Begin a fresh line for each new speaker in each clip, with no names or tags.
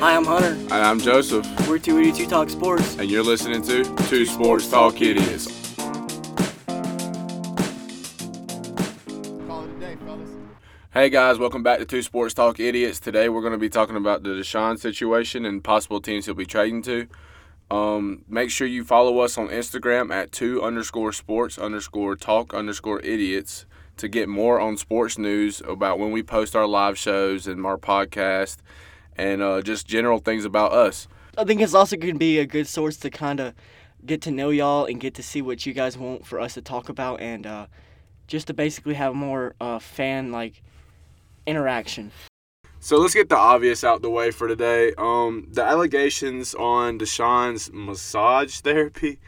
Hi, I'm Hunter.
And I'm Joseph,
We're 282 Talk Sports.
and you're listening to Two Sports Talk Idiots.
Call it a day, fellas.
Hey guys, welcome back to Two Sports Talk Idiots. Today we're going to be talking about the Deshaun situation and possible teams he'll be trading to. Um, make sure you follow us on Instagram at two underscore sports underscore talk underscore idiots to get more on sports news about when we post our live shows and our podcast and uh, just general things about us.
I think it's also going to be a good source to kind of get to know y'all and get to see what you guys want for us to talk about and uh, just to basically have more uh, fan like interaction.
So let's get the obvious out the way for today. Um, the allegations on Deshaun's massage therapy,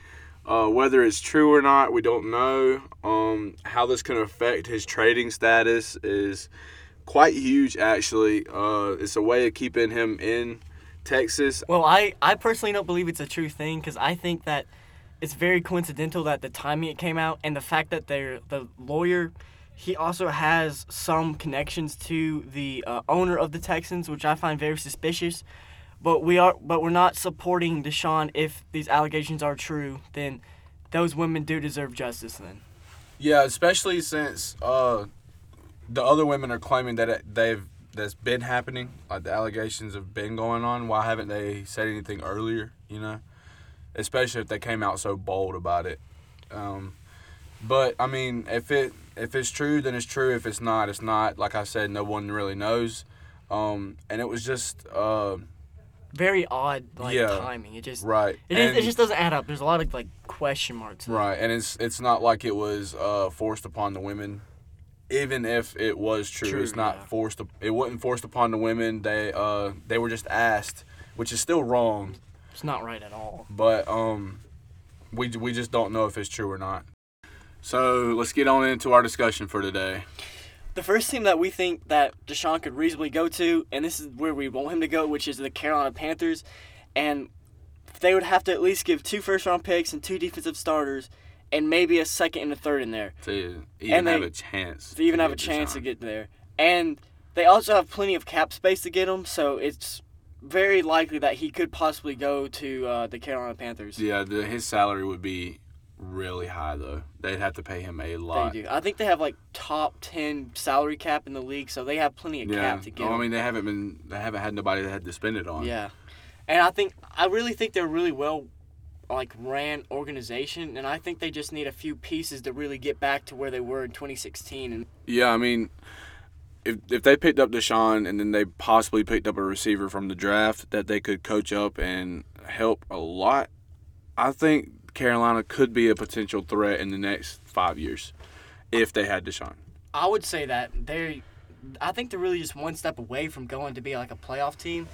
uh, whether it's true or not, we don't know. Um, how this can affect his trading status is quite huge, actually. Uh, it's a way of keeping him in Texas.
Well, I, I personally don't believe it's a true thing because I think that it's very coincidental that the timing it came out and the fact that they're the lawyer he also has some connections to the uh, owner of the Texans, which I find very suspicious. But we are, but we're not supporting Deshaun if these allegations are true. Then those women do deserve justice. Then
Yeah, especially since uh, the other women are claiming that it, they've that's been happening. Like the allegations have been going on. Why haven't they said anything earlier? You know, especially if they came out so bold about it. Um, but I mean, if it if it's true, then it's true. If it's not, it's not. Like I said, no one really knows. Um, and it was just uh,
very odd, like
Yeah.
timing. It just
right.
it, is,
And-
it just doesn't add up. There's a lot of like question marks.
Right, and it's it's not like it was uh, forced upon the women. Even if it was true,
True,
it's not
yeah.
forced. It wasn't forced upon the women. They uh they were just asked, which is still wrong.
It's not right at all.
But um, we we just don't know if it's true or not. So let's get on into our discussion for today.
The first team that we think that Deshaun could reasonably go to, and this is where we want him to go, which is the Carolina Panthers, and they would have to at least give two first round picks and two defensive starters, and maybe a second and a third in there
To even
And they-
have a chance.
to even have a chance
Deshaun.
to get there. And they also have plenty of cap space to get him, so it's very likely that he could possibly go to uh, the Carolina Panthers.
Yeah, the, his salary would be really high though. They'd have to pay him a lot.
They do. I think they have like top ten salary cap in the league, so they have plenty of
Yeah,
cap to get.
Oh, I mean they haven't been they haven't had nobody that had to spend it on.
Yeah, and I think I really think they're really well, like ran organization, and I think they just need a few pieces to really get back to where they were in 2016. And
Yeah, I mean, if if they picked up Deshaun and then they possibly picked up a receiver from the draft that they could coach up and help a lot, I think Carolina could be a potential threat in the next five years if they had Deshaun.
I would say that they, I think they're really just one step away from going to be like a playoff team.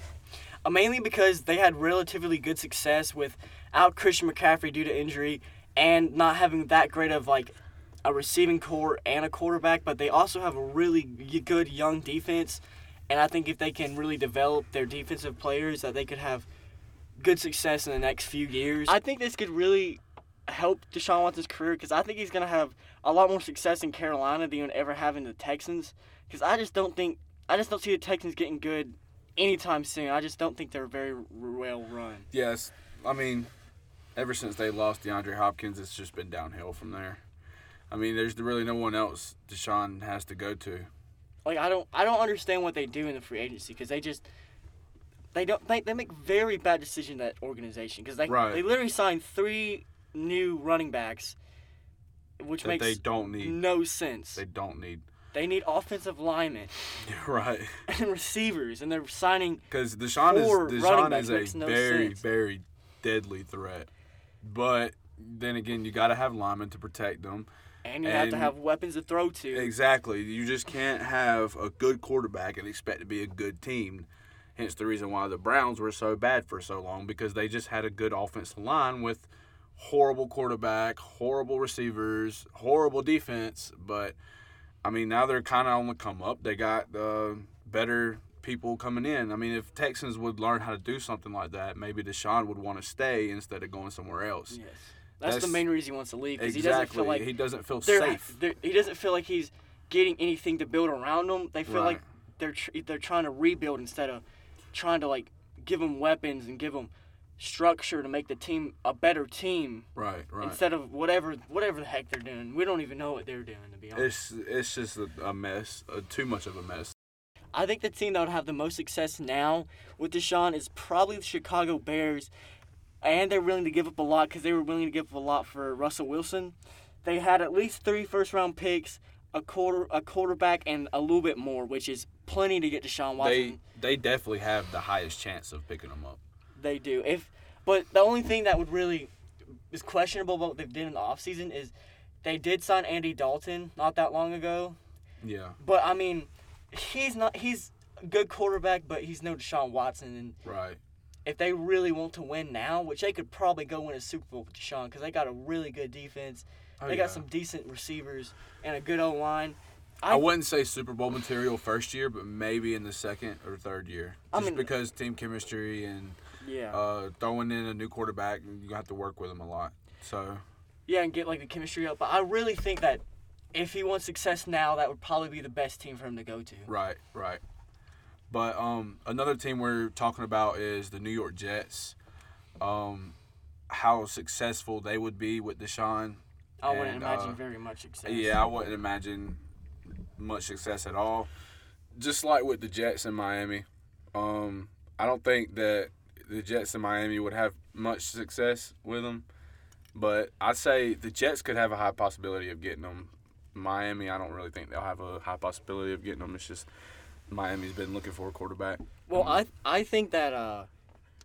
Uh, mainly because they had relatively good success without Christian McCaffrey due to injury and not having that great of like a receiving corps and a quarterback, but they also have a really good young defense. And I think if they can really develop their defensive players, that they could have good success in the next few years. I think this could really help Deshaun Watson's career because I think he's going to have a lot more success in Carolina than he would ever have in the Texans. Because I just don't think, I just don't see the Texans getting good anytime soon. I just don't think they're very well run.
Yes, I mean, ever since they lost DeAndre Hopkins, it's just been downhill from there. I mean, there's really no one else Deshaun has to go to.
Like I don't, I don't understand what they do in the free agency because they just. They don't. They, they make very bad decisions at organization because they
Right.
they literally signed three new running backs, which
That
makes
they don't need.
no sense.
They don't need.
They need offensive linemen
right.
and receivers, and they're signing.
Because Deshaun is Deshaun is a
no
very
sense.
very deadly threat, but then again you got to have linemen to protect them.
And you have to have weapons to throw to.
Exactly, you just can't have a good quarterback and expect to be a good team. Hence the reason why the Browns were so bad for so long because they just had a good offensive line with horrible quarterback, horrible receivers, horrible defense. But I mean now they're kind of on the come up. They got uh, better people coming in. I mean, if Texans would learn how to do something like that, maybe Deshaun would want to stay instead of going somewhere else.
Yes. That's, the main reason he wants to leave because
Exactly.
he doesn't feel like
he doesn't feel
they're,
safe.
they're- he doesn't feel like he's getting anything to build around them. They feel like they're tr- they're trying to rebuild instead of trying to like give them weapons and give them structure to make the team a better team
Right, right.
instead of whatever whatever the heck they're doing. We don't even know what they're doing to be honest.
It's it's just a, a mess, uh, too much of a mess.
I think the team that would have the most success now with Deshaun is probably the Chicago Bears, and they're willing to give up a lot because they were willing to give up a lot for Russell Wilson. They had at least three first round picks, a quarter a quarterback, and a little bit more, which is plenty to get Deshaun Watson.
They they definitely have the highest chance of picking them up.
They do. If but the only thing that would really is questionable about what they've done in the offseason is they did sign Andy Dalton not that long ago.
Yeah,
But I mean, he's not he's a good quarterback, but he's no Deshaun Watson and
right.
if they really want to win now, which they could probably go win a Super Bowl with Deshaun because they got a really good defense.
Oh,
they
yeah.
got some decent receivers and a good O line.
I, wouldn't say Super Bowl material first year, but maybe in the second or third year.
I
Just
mean-
because team chemistry and
Yeah.
uh, throwing in a new quarterback, you have to work with him a lot. So
yeah, and get like the chemistry up. But I really think that if he wants success now, that would probably be the best team for him to go to.
right, right. But um, another team we're talking about is the New York Jets. Um, how successful they would be with Deshaun.
I wouldn't imagine
uh,
very much success.
Yeah, I wouldn't imagine much success at all. Just like with the Jets in Miami, um, I don't think that the Jets in Miami would have much success with them. But I'd say the Jets could have a high possibility of getting them. Miami, I don't really think they'll have a high possibility of getting them. It's just Miami's been looking for a quarterback.
Well, I I think that uh,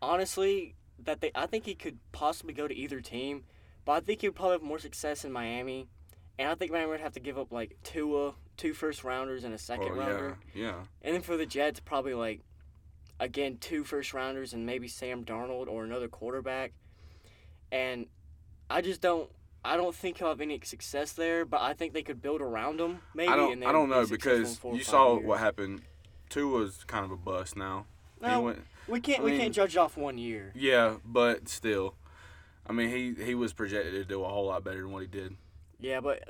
honestly that they I think he could possibly go to either team, but I think he would probably have more success in Miami, and I think Miami would have to give up like Tua, two first rounders and a second
Oh,
rounder,
yeah, yeah.
and then for the Jets probably like again two first rounders and maybe Sam Darnold or another quarterback, and I just don't. I don't think he'll have any success there, but I think they could build around him. Maybe.
I don't. I don't know because you saw
years.
what happened. Tua's kind of a bust now.
No,
went.
we can't.
I
we can't judge off one year.
Yeah, but still, I mean, he he was projected to do a whole lot better than what he did.
Yeah, but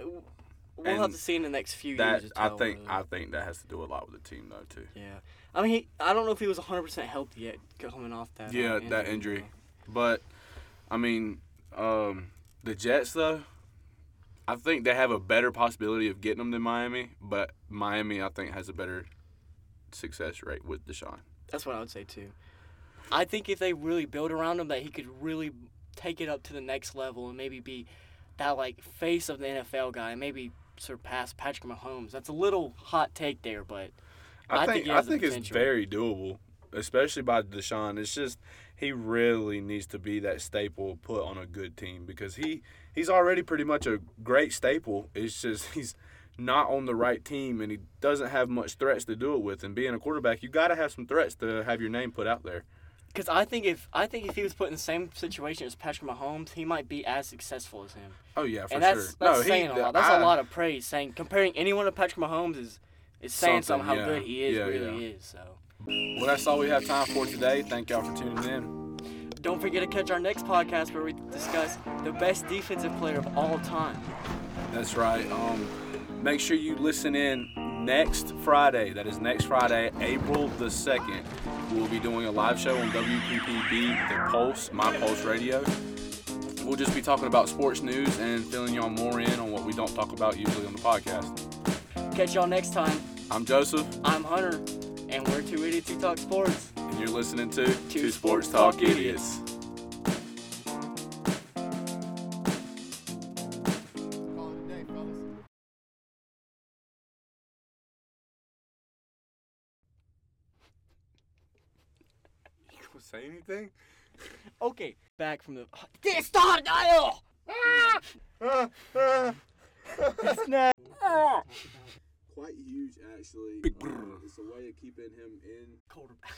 uh, we'll have to see in the next few
That
years.
I think I think that has to do a lot with the team though too.
yeah, I mean, he, I don't know if he was 100 percent healthy yet coming off that. uh,
Yeah, that injury. But I mean, um, the Jets though, I think they have a better possibility of getting them than Miami. But Miami, I think, has a better success rate with Deshaun.
That's what I would say too. I think if they really build around him, that he could really take it up to the next level and maybe be that like face of the NFL guy, and maybe surpass Patrick Mahomes. That's a little hot take there, but
I,
I
think,
think
I think it's very doable, especially by Deshaun. It's just he really needs to be that staple put on a good team because he he's already pretty much a great staple. It's just he's not on the right team and he doesn't have much threats to do it with. And being a quarterback, you got to have some threats to have your name put out there.
Because I think if I think if he was put in the same situation as Patrick Mahomes, he might be as successful as him.
Oh yeah, for
and that's
sure.
that's
no, he,
saying a lot. That's
I-
a lot of praise. Saying comparing anyone to Patrick Mahomes is is saying
Something,
something, how
yeah.
good he is,
Yeah,
really
yeah.
is. So
Well, that's all we have time for today. Thank y'all for tuning in.
don't forget to catch our next podcast where we discuss the best defensive player of all time.
That's right. Um, make sure you listen in next Friday. That is next Friday, April the 2nd. We'll be doing a live show on WPPB, The Pulse, My Pulse Radio. We'll just be talking about sports news and filling y'all more in on what we don't talk about usually on the podcast.
Catch y'all next time.
I'm Joseph,
I'm Hunter, and we're two idiots who talk sports.
and you're listening to
Two
Sports
Talk
Idiots. Say anything?
Okay, back from the. This start dial. It's not.
Quite huge, actually. Uh, it's a way of keeping him in
Quarterback.